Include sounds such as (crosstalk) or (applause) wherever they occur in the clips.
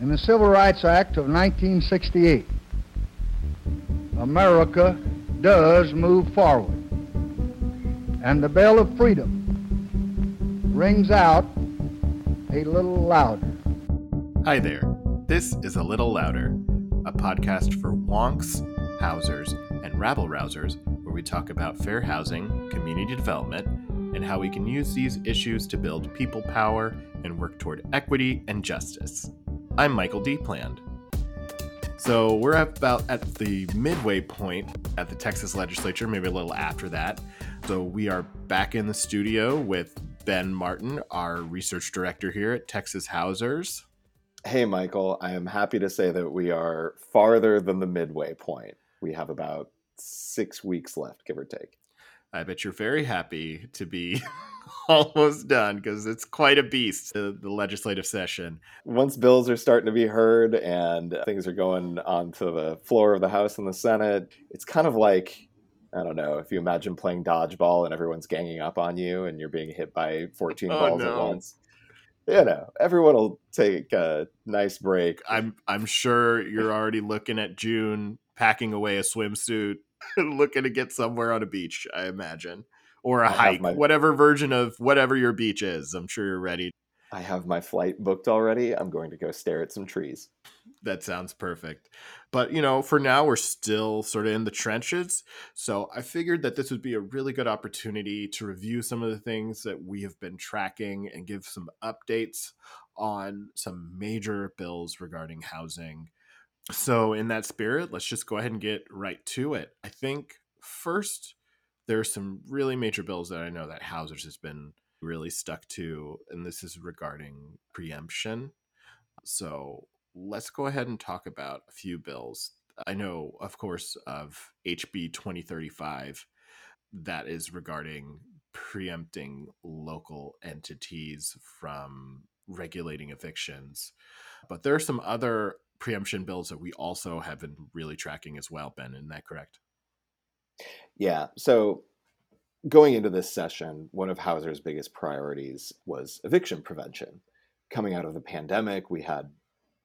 In the Civil Rights Act of 1968, America does move forward. And the bell of freedom rings out a little louder. Hi there. This is A Little Louder, a podcast for wonks, housers, and rabble rousers where we talk about fair housing, community development, and how we can use these issues to build people power and work toward equity and justice. I'm Michael D. Pland. So we're about at the midway point at the Texas legislature, maybe a little after that. So we are back in the studio with Ben Martin, our research director here at Texas Housers. Hey, Michael, I am happy to say that we are farther than the midway point. We have about six weeks left, give or take. I bet you're very happy to be (laughs) almost done because it's quite a beast, the, the, legislative session. Once bills are starting to be heard and things are going onto the floor of the House and the Senate, it's kind of like, I don't know, if you imagine playing dodgeball and everyone's ganging up on you and you're being hit by 14 oh, balls no. at once. You know, everyone will take a nice break. I'm I'm sure you're already looking at June packing away a swimsuit (laughs) looking to get somewhere on a beach, I imagine, or a I hike, my... whatever version of whatever your beach is. I'm sure you're ready. I have my flight booked already. I'm going to go stare at some trees. That sounds perfect. But, you know, for now, we're still sort of in the trenches. So I figured that this would be a really good opportunity to review some of the things that we have been tracking and give some updates on some major bills regarding housing so, in that spirit, let's just go ahead and get right to it. I think first, there's some really major bills that I know that Housers has been really stuck to, and this is regarding preemption. So, let's go ahead and talk about a few bills. I know, of course, of HB 2035 that is regarding preempting local entities from regulating evictions. But there are some other preemption bills that we also have been really tracking as well, Ben. Isn't that correct? Yeah. So going into this session, one of Housers' biggest priorities was eviction prevention. Coming out of the pandemic, we had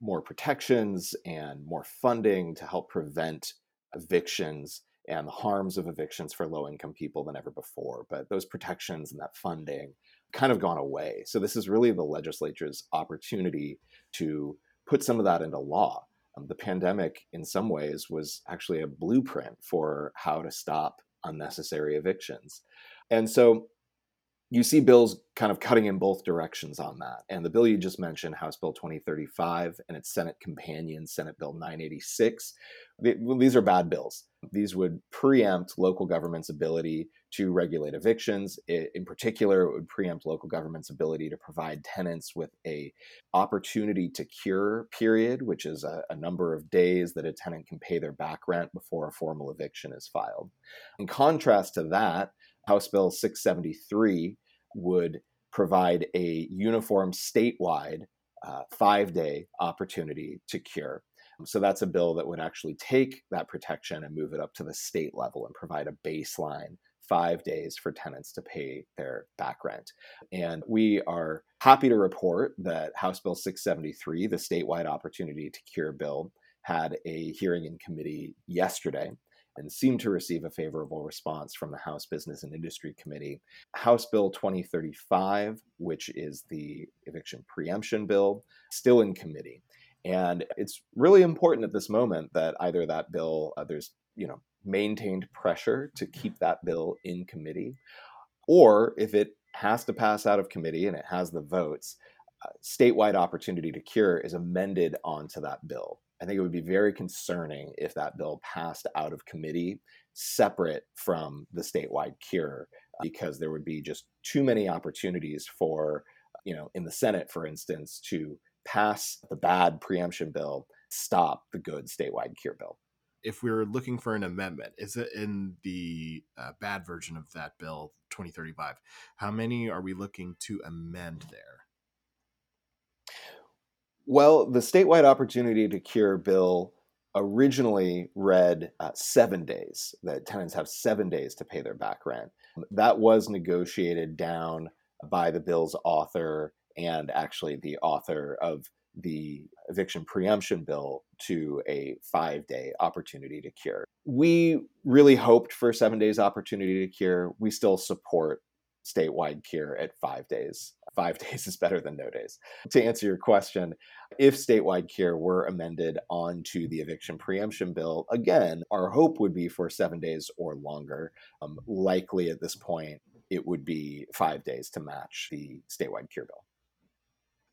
more protections and more funding to help prevent evictions and the harms of evictions for low income people than ever before. But those protections and that funding kind of gone away. So this is really the legislature's opportunity to put some of that into law. Um, the pandemic, in some ways, was actually a blueprint for how to stop unnecessary evictions. And so you see bills kind of cutting in both directions on that. And the bill you just mentioned, House Bill 2035, and its Senate companion, Senate Bill 986, these are bad bills. These would preempt local government's ability to regulate evictions. In particular, it would preempt local government's ability to provide tenants with a opportunity to cure period, which is a, a number of days that a tenant can pay their back rent before a formal eviction is filed. In contrast to that, House Bill 673 would provide a uniform statewide uh, five day opportunity to cure. So that's a bill that would actually take that protection and move it up to the state level and provide a baseline five days for tenants to pay their back rent. And we are happy to report that House Bill 673, the statewide opportunity to cure bill, had a hearing in committee yesterday and seemed to receive a favorable response from the House Business and Industry Committee. House Bill 2035, which is the eviction preemption bill, still in committee. And it's really important at this moment that either that bill, uh, there's, you know, maintained pressure to keep that bill in committee, or if it has to pass out of committee and it has the votes, uh, statewide opportunity to cure is amended onto that bill. I think it would be very concerning if that bill passed out of committee separate from the statewide cure, because there would be just too many opportunities for, you know, in the Senate, for instance, to pass the bad preemption bill, stop the good statewide cure bill if we are looking for an amendment, is it in the uh, bad version of that bill 2035? How many are we looking to amend there? Well, the statewide opportunity to cure bill originally read uh, seven days, that tenants have seven days to pay their back rent. That was negotiated down by the bill's author and actually the author of the eviction preemption bill to a five day opportunity to cure. We really hoped for seven days opportunity to cure. We still support statewide cure at five days. Five (laughs) days is better than no days. To answer your question, if statewide cure were amended onto the eviction preemption bill, again, our hope would be for seven days or longer. Um, likely at this point, it would be five days to match the statewide cure bill.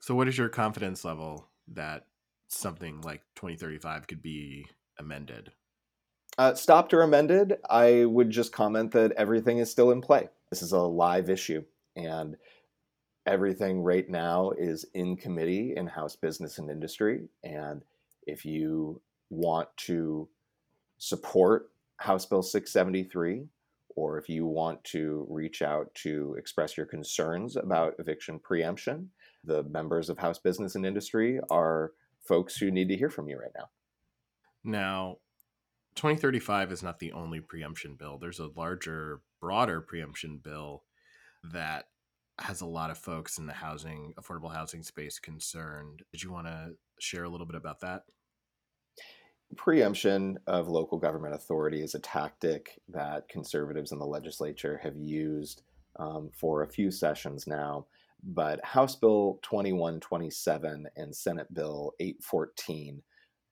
So, what is your confidence level that something like 2035 could be amended? Uh, stopped or amended, I would just comment that everything is still in play. This is a live issue, and everything right now is in committee in House Business and Industry. And if you want to support House Bill 673, or if you want to reach out to express your concerns about eviction preemption, the members of House Business and Industry are folks who need to hear from you right now. Now, 2035 is not the only preemption bill. There's a larger, broader preemption bill that has a lot of folks in the housing, affordable housing space concerned. Did you want to share a little bit about that? Preemption of local government authority is a tactic that conservatives in the legislature have used um, for a few sessions now but House Bill 2127 and Senate Bill 814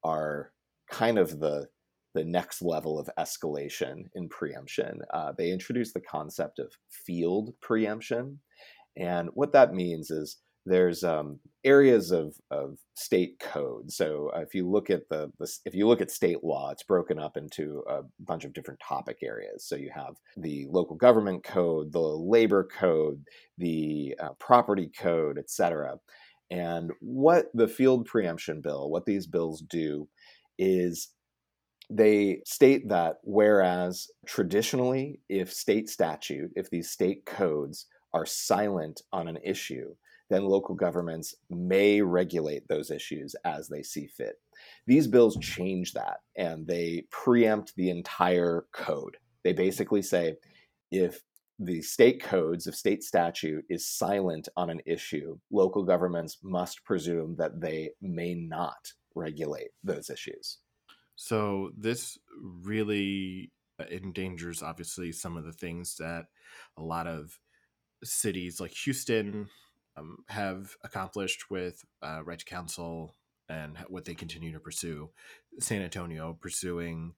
are kind of the the next level of escalation in preemption. Uh, they introduce the concept of field preemption, and what that means is there's um, areas of, of state code. So uh, if you look at the, the, if you look at state law, it's broken up into a bunch of different topic areas. So you have the local government code, the labor code, the uh, property code, etc. And what the field preemption bill, what these bills do, is they state that whereas traditionally, if state statute, if these state codes are silent on an issue, then local governments may regulate those issues as they see fit. These bills change that and they preempt the entire code. They basically say if the state codes of state statute is silent on an issue, local governments must presume that they may not regulate those issues. So this really endangers obviously some of the things that a lot of cities like Houston, um, have accomplished with uh, right to counsel and what they continue to pursue. San Antonio pursuing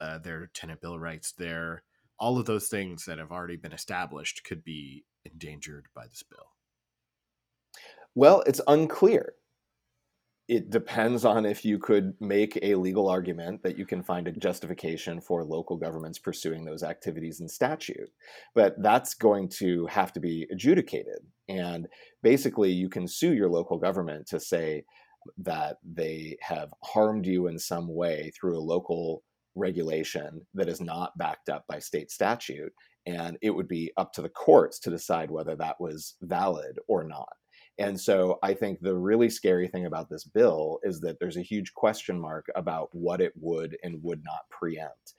uh, their tenant bill rights there. All of those things that have already been established could be endangered by this bill. Well, it's unclear it depends on if you could make a legal argument that you can find a justification for local governments pursuing those activities in statute. But that's going to have to be adjudicated. And basically, you can sue your local government to say that they have harmed you in some way through a local regulation that is not backed up by state statute. And it would be up to the courts to decide whether that was valid or not. And so I think the really scary thing about this bill is that there's a huge question mark about what it would and would not preempt.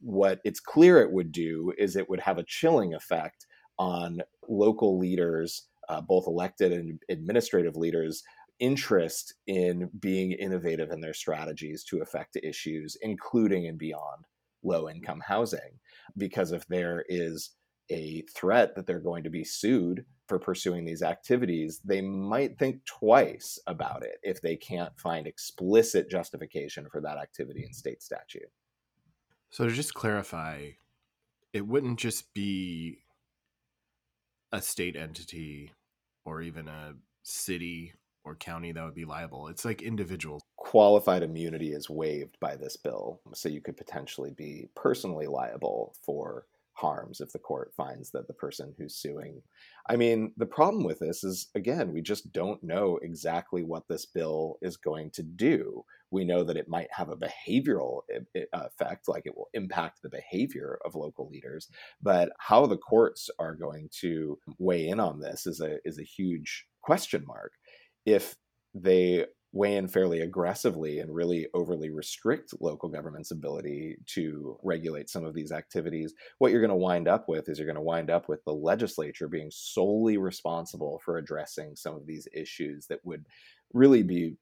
What it's clear it would do is it would have a chilling effect on local leaders, uh, both elected and administrative leaders, interest in being innovative in their strategies to affect issues, including and beyond low income housing. Because if there is a threat that they're going to be sued for pursuing these activities, they might think twice about it if they can't find explicit justification for that activity in state statute. So, to just clarify, it wouldn't just be a state entity or even a city or county that would be liable. It's like individuals. Qualified immunity is waived by this bill. So, you could potentially be personally liable for harms if the court finds that the person who's suing. I mean, the problem with this is, again, we just don't know exactly what this bill is going to do. We know that it might have a behavioral effect, like it will impact the behavior of local leaders, but how the courts are going to weigh in on this is a is a huge question mark. If they weigh in fairly aggressively and really overly restrict local government's ability to regulate some of these activities, what you're going to wind up with is you're going to wind up with the legislature being solely responsible for addressing some of these issues that would really be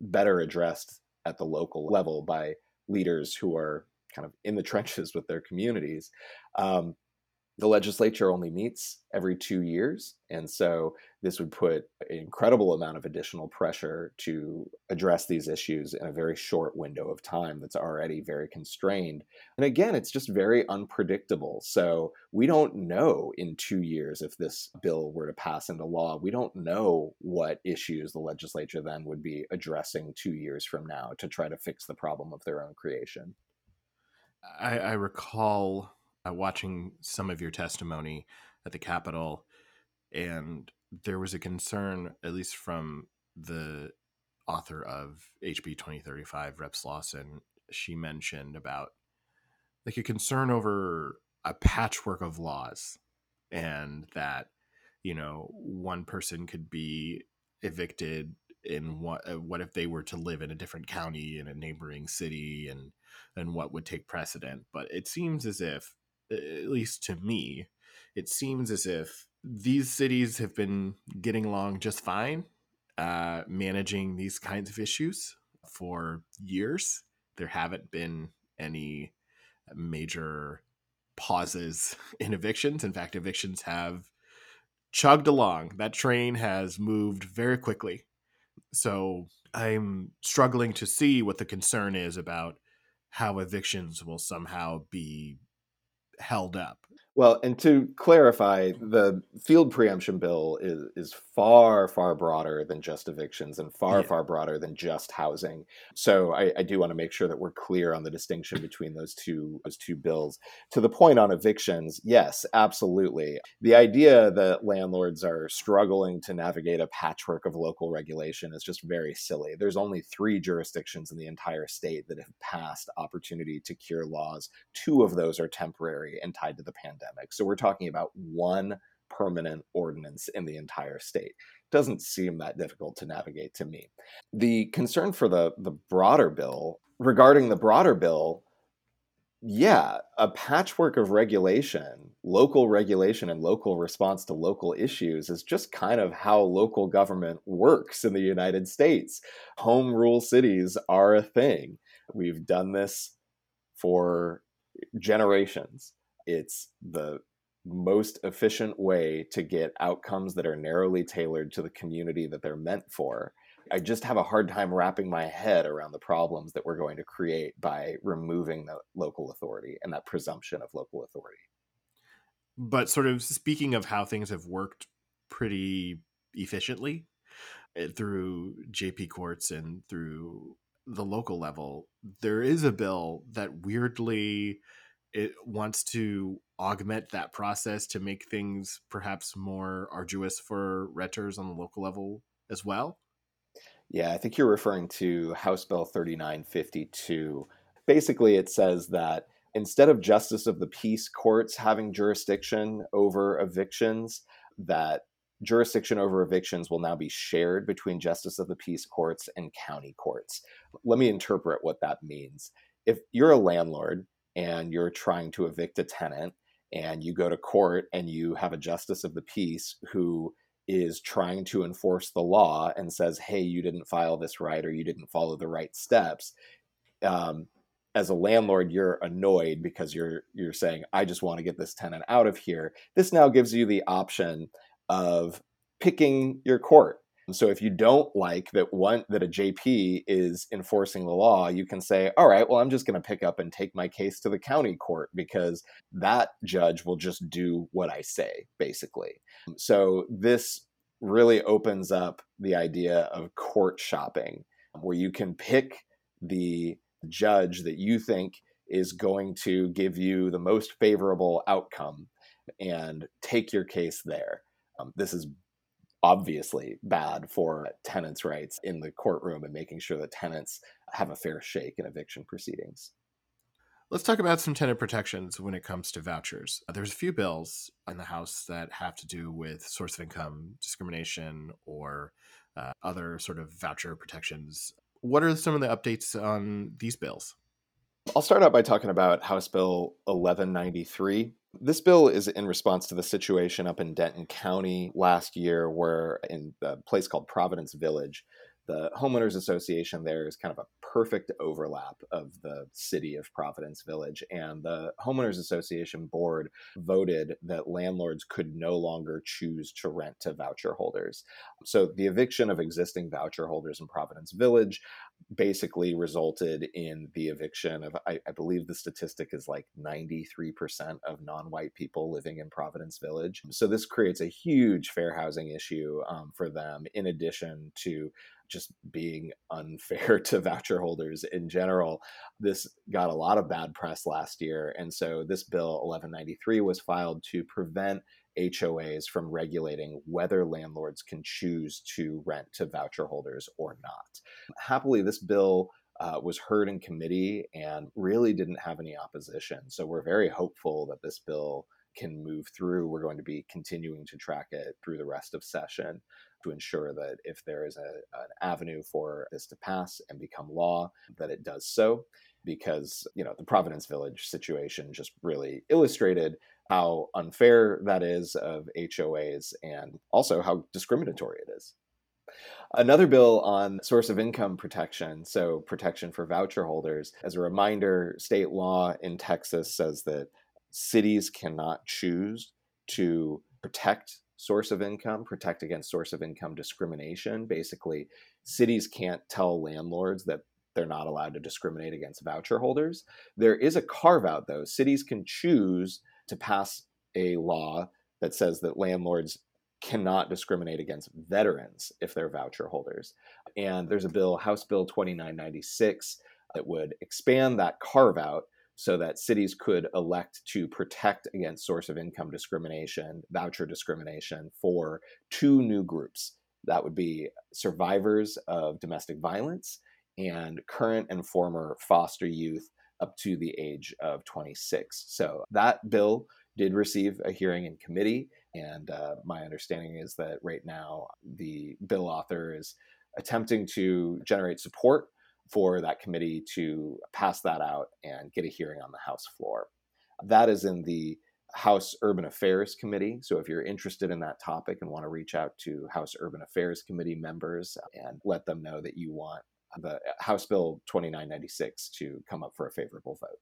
better addressed at the local level by leaders who are kind of in the (laughs) trenches with their communities. Um, the legislature only meets every two years. And so this would put an incredible amount of additional pressure to address these issues in a very short window of time that's already very constrained. And again, it's just very unpredictable. So we don't know in two years if this bill were to pass into law. We don't know what issues the legislature then would be addressing two years from now to try to fix the problem of their own creation. I, I recall uh, watching some of your testimony at the Capitol, and there was a concern, at least from the author of HB 2035, Reps Lawson. She mentioned about like a concern over a patchwork of laws, and that you know one person could be evicted in what uh, what if they were to live in a different county in a neighboring city and and what would take precedent but it seems as if at least to me, it seems as if these cities have been getting along just fine, uh, managing these kinds of issues for years. There haven't been any major pauses (laughs) in evictions. In fact, evictions have chugged along. That train has moved very quickly. So I'm struggling to see what the concern is about how evictions will somehow be held up. Well, and to clarify, the field preemption bill is is far far broader than just evictions and far yeah. far broader than just housing. So I, I do want to make sure that we're clear on the distinction between those two those two bills. To the point on evictions, yes, absolutely. The idea that landlords are struggling to navigate a patchwork of local regulation is just very silly. There's only three jurisdictions in the entire state that have passed opportunity to cure laws. Two of those are temporary and tied to the pandemic pandemic. So we're talking about one permanent ordinance in the entire state. Doesn't seem that difficult to navigate to me. The concern for the, the broader bill, regarding the broader bill, yeah, a patchwork of regulation, local regulation, and local response to local issues is just kind of how local government works in the United States. Home rule cities are a thing. We've done this for generations. It's the most efficient way to get outcomes that are narrowly tailored to the community that they're meant for. I just have a hard time wrapping my head around the problems that we're going to create by removing the local authority and that presumption of local authority. But, sort of speaking of how things have worked pretty efficiently eh, through JP courts and through the local level, there is a bill that weirdly it wants to augment that process to make things perhaps more arduous for renters on the local level as well? Yeah, I think you're referring to House Bill 3952. Basically, it says that instead of justice of the peace courts having jurisdiction over evictions, that jurisdiction over evictions will now be shared between justice of the peace courts and county courts. Let me interpret what that means. If you're a landlord and you're trying to evict a tenant and you go to court and you have a justice of the peace who is trying to enforce the law and says hey you didn't file this right or you didn't follow the right steps um, as a landlord you're annoyed because you're you're saying i just want to get this tenant out of here. This now gives you the option of picking your court so if you don't like that one that a JP is enforcing the law, you can say, "All right, well I'm just going to pick up and take my case to the county court because that judge will just do what I say basically." So this really opens up the idea of court shopping where you can pick the judge that you think is going to give you the most favorable outcome and take your case there. Um, this is obviously bad for tenants' rights in the courtroom and making sure that tenants have a fair shake in eviction proceedings. Let's talk about some tenant protections when it comes to vouchers. Uh, there's a few bills in the House that have to do with source of income discrimination or uh, other sort of voucher protections. What are some of the updates on these bills? I'll start out by talking about House Bill 1193. This bill is in response to the situation up in Denton County last year, where in a place called Providence Village, the homeowners association there is kind of a perfect overlap of the city of Providence Village. And the homeowners association board voted that landlords could no longer choose to rent to voucher holders. So the eviction of existing voucher holders in Providence Village basically resulted in the eviction of, I, I believe the statistic is like 93% of non white people living in Providence Village. So this creates a huge fair housing issue um, for them, in addition to just being (laughs) unfair to voucher holders in general. This got a lot of bad press last year. And so this bill 1193 was filed to prevent HOAs from regulating whether landlords can choose to rent to voucher holders or not. Happily, this bill uh, was heard in committee and really didn't have any opposition. So we're very hopeful that this bill can move through. We're going to be continuing to track it through the rest of session to ensure that if there is a, an avenue for this to pass and become law, that it does so. Because you know the Providence Village situation just really illustrated how unfair that is of HOAs and also how discriminatory it is. Another bill on source of income protection, so protection for voucher holders. As a reminder, state law in Texas says that cities cannot choose to protect source of income, protect against source of income discrimination. Basically, cities can't tell landlords that they're not allowed to discriminate against voucher holders. There is a carve out, though. Cities can choose to pass a law that says that landlords cannot discriminate against veterans if they're voucher holders. And there's a bill, House Bill 2996, that would expand that carve out so that cities could elect to protect against source of income discrimination, voucher discrimination for two new groups. That would be survivors of domestic violence and current and former foster youth up to the age of 26. So that bill did receive a hearing in committee. And uh, my understanding is that right now the bill author is attempting to generate support for that committee to pass that out and get a hearing on the House floor. That is in the House Urban Affairs Committee. So if you're interested in that topic and want to reach out to House Urban Affairs Committee members and let them know that you want the House Bill 2996 to come up for a favorable vote.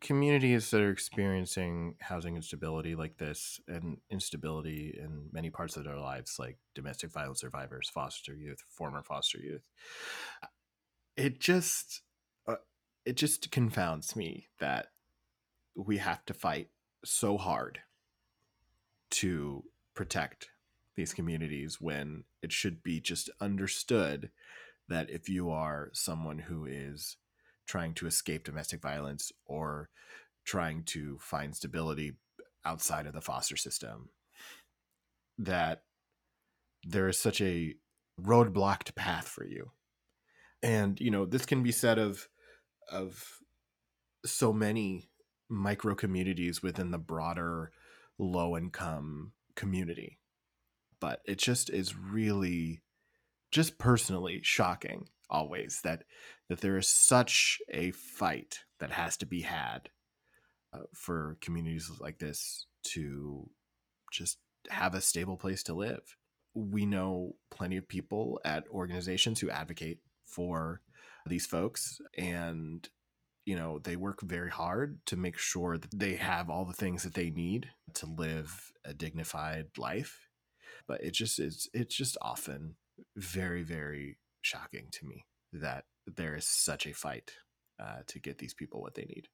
Communities that are experiencing housing instability like this and instability in many parts of their lives, like domestic violence survivors, foster youth, former foster youth, it just uh, it just confounds me that we have to fight so hard to protect these communities when it should be just understood that if you are someone who is trying to escape domestic violence or trying to find stability outside of the foster system that there is such a roadblocked path for you. And you know this can be said of of so many micro communities within the broader low income community but it just is really just personally shocking always that that there is such a fight that has to be had uh, for communities like this to just have a stable place to live. We know plenty of people at organizations who advocate for these folks and you know they work very hard to make sure that they have all the things that they need to live a dignified life. But it just is it's just often very very shocking to me that there is such a fight uh, to get these people what they need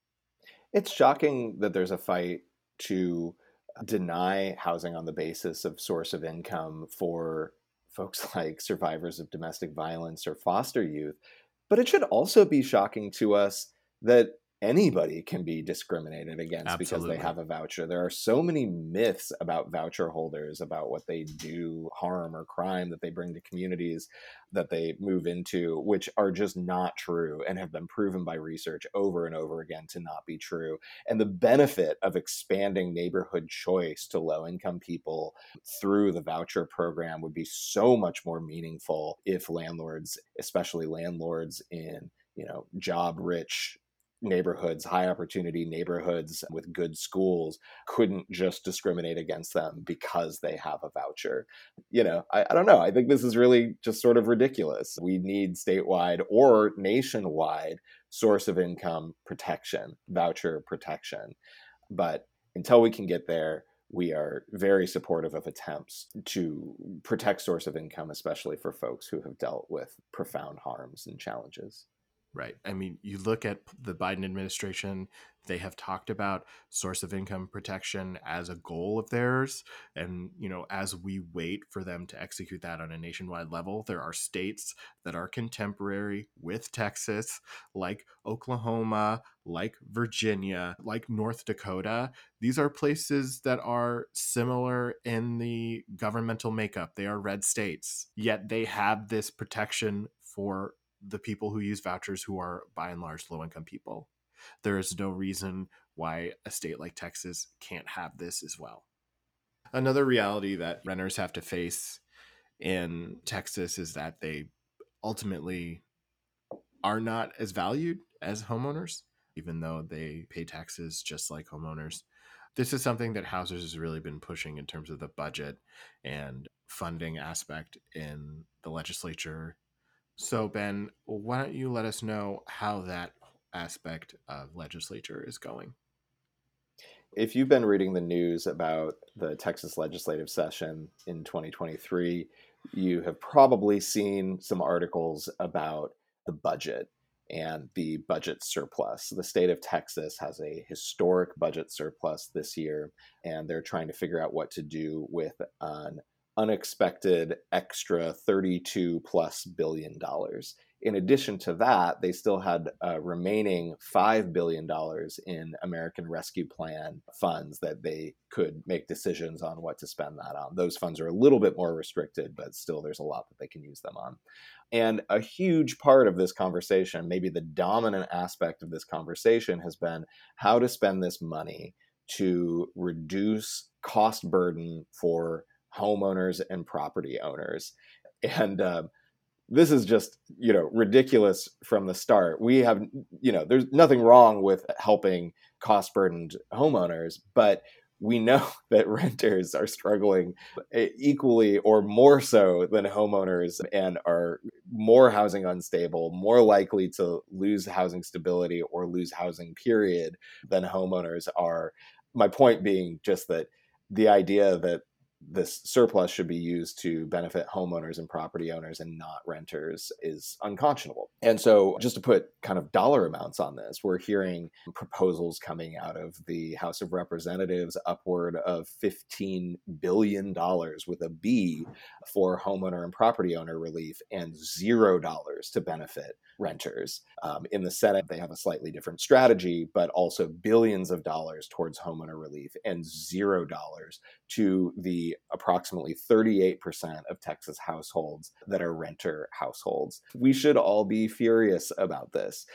it's shocking that there's a fight to deny housing on the basis of source of income for folks (laughs) like survivors of domestic violence or foster youth. But it should also be shocking to us that anybody can be discriminated against Absolutely. because they have a voucher. There are so many myths about voucher holders, about what they do, harm or crime that they bring to communities that they move into, which are just not true and have been proven by research over and over again to not be true. And the benefit of expanding neighborhood choice to low income people through the voucher program would be so much more meaningful if landlords, especially landlords in you know job rich neighborhoods, high opportunity neighborhoods with good schools, couldn't just discriminate against them because they have a voucher. You know, I, I, don't know. I think this is really just sort of ridiculous. We need statewide or nationwide source of income protection, voucher protection. But until we can get there, we are very supportive of attempts to protect source of income, especially for folks who have dealt with profound harms and challenges. Right. I mean, you look at the Biden administration, they have talked about source of income protection as a goal of theirs. And, you know, as we wait for them to execute that on a nationwide level, there are states that are contemporary with Texas, like Oklahoma, like Virginia, like North Dakota. These are places that are similar in the governmental makeup. They are red states, yet they have this protection for the people who use vouchers who are by and large low income people. There is no reason why a state like Texas can't have this as well. Another reality that renters have to face in Texas is that they ultimately are not as valued as homeowners, even though they pay taxes just like homeowners. This is something that Housers has really been pushing in terms of the budget and funding aspect in the legislature so, Ben, why don't you let us know how that aspect of legislature is going? If you've been reading the news about the Texas legislative session in 2023, you have probably seen some articles about the budget and the budget surplus. The state of Texas has a historic budget surplus this year, and they're trying to figure out what to do with an unexpected extra 32 plus billion dollars. In addition to that, they still had uh, remaining $5 billion in American Rescue Plan funds that they could make decisions on what to spend that on. Those funds are a little bit more restricted, but still there's a lot that they can use them on. And a huge part of this conversation, maybe the dominant aspect of this conversation, has been how to spend this money to reduce cost burden for homeowners and property owners. And uh, this is just, you know, ridiculous from the start. We have, you know, there's nothing wrong with helping cost burdened homeowners, but we know (laughs) that renters are struggling equally or more so than homeowners and are more housing unstable, more likely to lose housing stability or lose housing, period, than homeowners are. My point being just that the idea that this surplus should be used to benefit homeowners and property owners and not renters is unconscionable. And so, just to put kind of dollar amounts on this, we're hearing proposals coming out of the House of Representatives upward of $15 billion with a B for homeowner and property owner relief and zero dollars to benefit renters. Um, in the Senate, they have a slightly different strategy, but also billions of dollars towards homeowner relief and zero dollars to the approximately 38% of Texas households that are renter households. We should all be furious about this.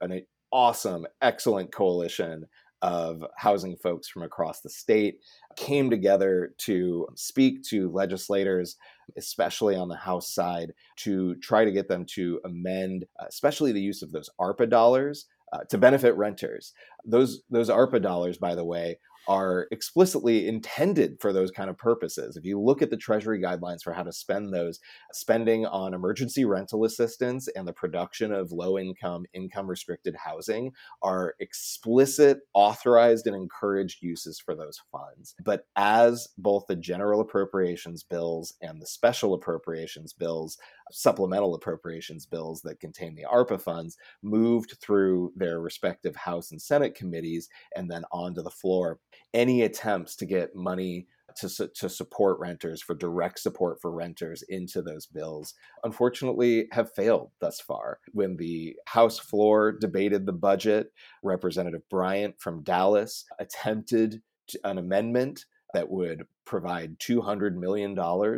An awesome, excellent coalition of housing folks from across the state came together to speak to legislators, especially on the House side, to try to get them to amend, especially the use of those ARPA dollars uh, to benefit renters. Those those ARPA dollars, by the way, are explicitly intended for those kind of purposes. If you look at the Treasury guidelines for how to spend those, spending on emergency rental assistance and the production of low income, income restricted housing are explicit, authorized, and encouraged uses for those funds. But as both the general appropriations bills and the special appropriations bills, supplemental appropriations bills that contain the ARPA funds, moved through their respective House and Senate committees and then onto the floor, any attempts to get money to, to support renters for direct support for renters into those bills unfortunately have failed thus far when the house floor debated the budget representative bryant from dallas attempted an amendment that would provide $200 million,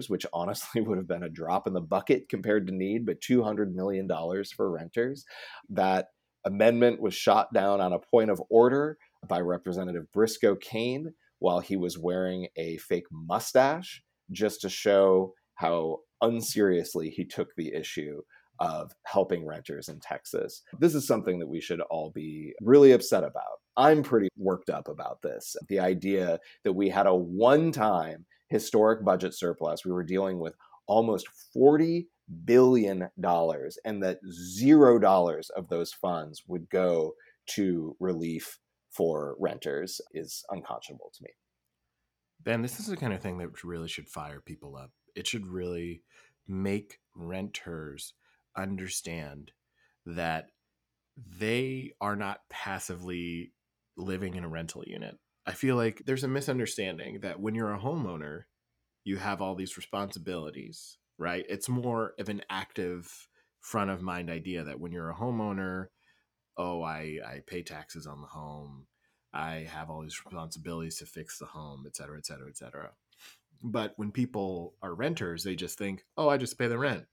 which honestly (laughs) would have been a drop in the bucket compared to need, but $200 million for renters. That amendment was shot down on a point of order by Representative Briscoe Cain while he was wearing a fake mustache just to show how unseriously he took the issue of helping renters in Texas. This is something that we should all be really upset about. I'm pretty worked up about this. The idea that we had a one time historic budget surplus, we were dealing with almost 40 billion dollars and that zero dollars of those funds would go to relief for renters is unconscionable to me. Ben, this is the kind of thing that really should fire people up. It should really make renters understand that they are not passively living in a rental unit. I feel like there's a misunderstanding that when you're a homeowner, you have all these responsibilities, right? It's more of an active front of mind idea that when you're a homeowner, oh, I, I pay taxes on the home. I have all these responsibilities to fix the home, et cetera, et cetera, et cetera. But when people are renters, they just think, oh, I just pay the rent.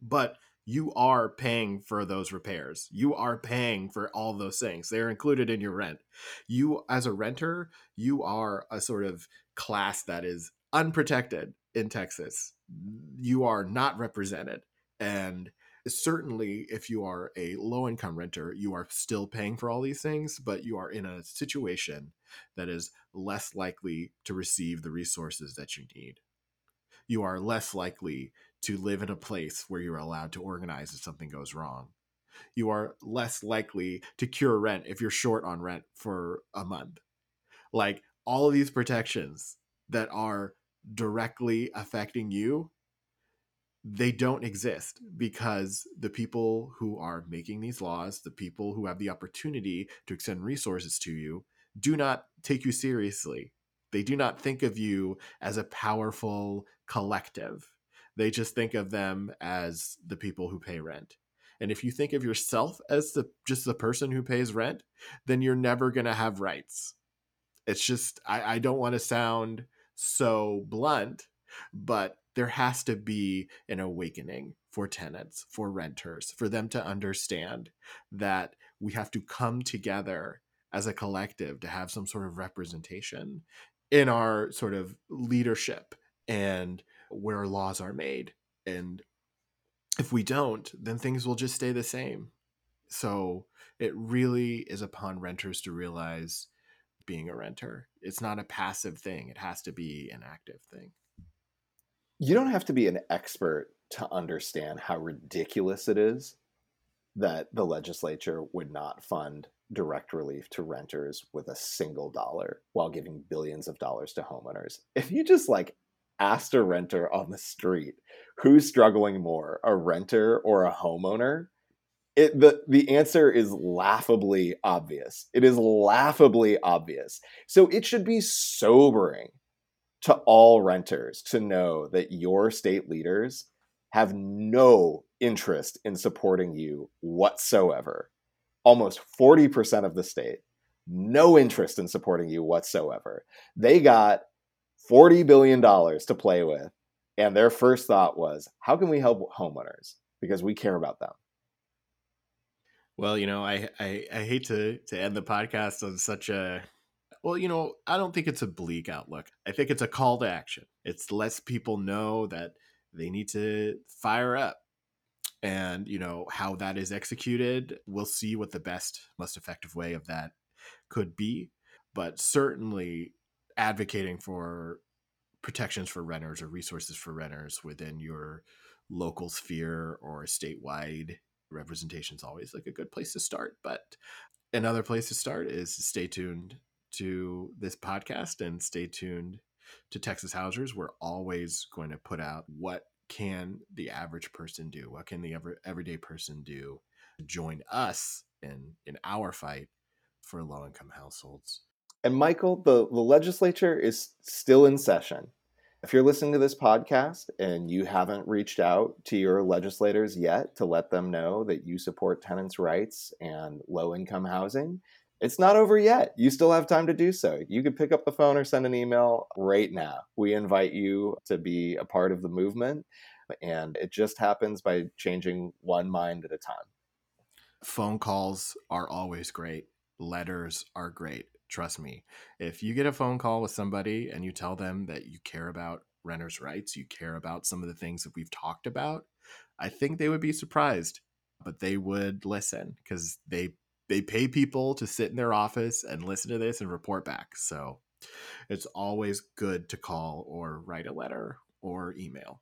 But you are paying for those repairs. You are paying for all those things. They're included in your rent. You, as a renter, you are a sort of class that is unprotected in Texas. You are not represented. And certainly if you are a low income renter you are still paying for all these things but you are in a situation that is less likely to receive the resources that you need. You are less likely to live in a place where you're allowed to organize if something goes wrong. You are less likely to cure rent if you're short on rent for a month. Like all of these protections that are directly affecting you they don't exist because the people who are making these laws, the people who have the opportunity to extend resources to you, do not take you seriously. They do not think of you as a powerful collective. They just think of them as the people who pay rent. And if you think of yourself as the just the person who pays rent, then you're never gonna have rights. It's just I, I don't want to sound so blunt, but there has to be an awakening for tenants, for renters, for them to understand that we have to come together as a collective to have some sort of representation in our sort of leadership and where laws are made. And if we don't, then things will just stay the same. So it really is upon renters to realize being a renter. It's not a passive thing, it has to be an active thing you don't have to be an expert to understand how ridiculous it is that the legislature would not fund direct relief to renters with a single dollar while giving billions of dollars to homeowners. If you just like asked a renter on the street who's struggling more, a renter or a homeowner, it the the answer is laughably obvious. It is laughably obvious. So it should be sobering to all renters to know that your state leaders have no interest in supporting you whatsoever. Almost 40% of the state, no interest in supporting you whatsoever. They got $40 billion to play with. And their first thought was, how can we help homeowners? Because we care about them. Well, you know, I, I, I hate to, to end the podcast on such a well, you know, I don't think it's a bleak outlook. I think it's a call to action. It's lets people know that they need to fire up. And, you know, how that is executed, we'll see what the best, most effective way of that could be. But certainly advocating for protections for renters or resources for renters within your local sphere or statewide representation is always like a good place to start. But another place to start is stay tuned to this podcast and stay tuned to Texas Housers. We're always going to put out what can the average person do? What can the ever, everyday person do to join us in in our fight for low income households? And Michael, the, the legislature is still in session. If you're listening to this podcast and you haven't reached out to your legislators yet to let them know that you support tenants' rights and low income housing, it's not over yet. You still have time to do so. You could pick up the phone or send an email right now. We invite you to be a part of the movement, and it just happens by changing one mind at a time. Phone calls are always great, letters are great. Trust me. If you get a phone call with somebody and you tell them that you care about renters' rights, you care about some of the things that we've talked about, I think they would be surprised, but they would listen because they they pay people to sit in their office and listen to this and report back. So it's always good to call or write a letter or email.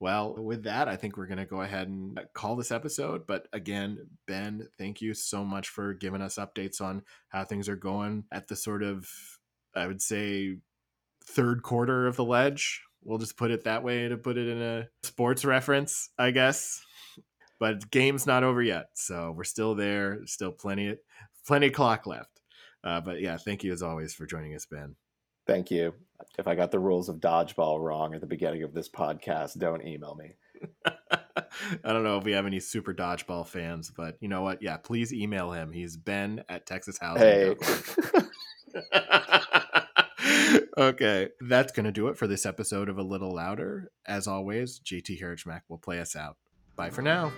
Well, with that, I think we're going to go ahead and uh, call this episode. But again, Ben, thank you so much for giving us updates on how things are going at the sort of, I would say, third quarter of the ledge. We'll just put it that way to put it in a sports reference, I guess. But game's not over yet, so we're still there. Still plenty, plenty of clock left. Uh, but yeah, thank you as always for joining us, Ben. Thank you. If I got the rules of dodgeball wrong at the beginning of this podcast, don't email me. (laughs) I don't know if we have any super dodgeball fans, but you know what? Yeah, please email him. He's Ben at Texas Housers. Hey. (laughs) okay, that's going to do it for this episode of A Little Louder. As always, JT Harridge will play us out. Bye for now.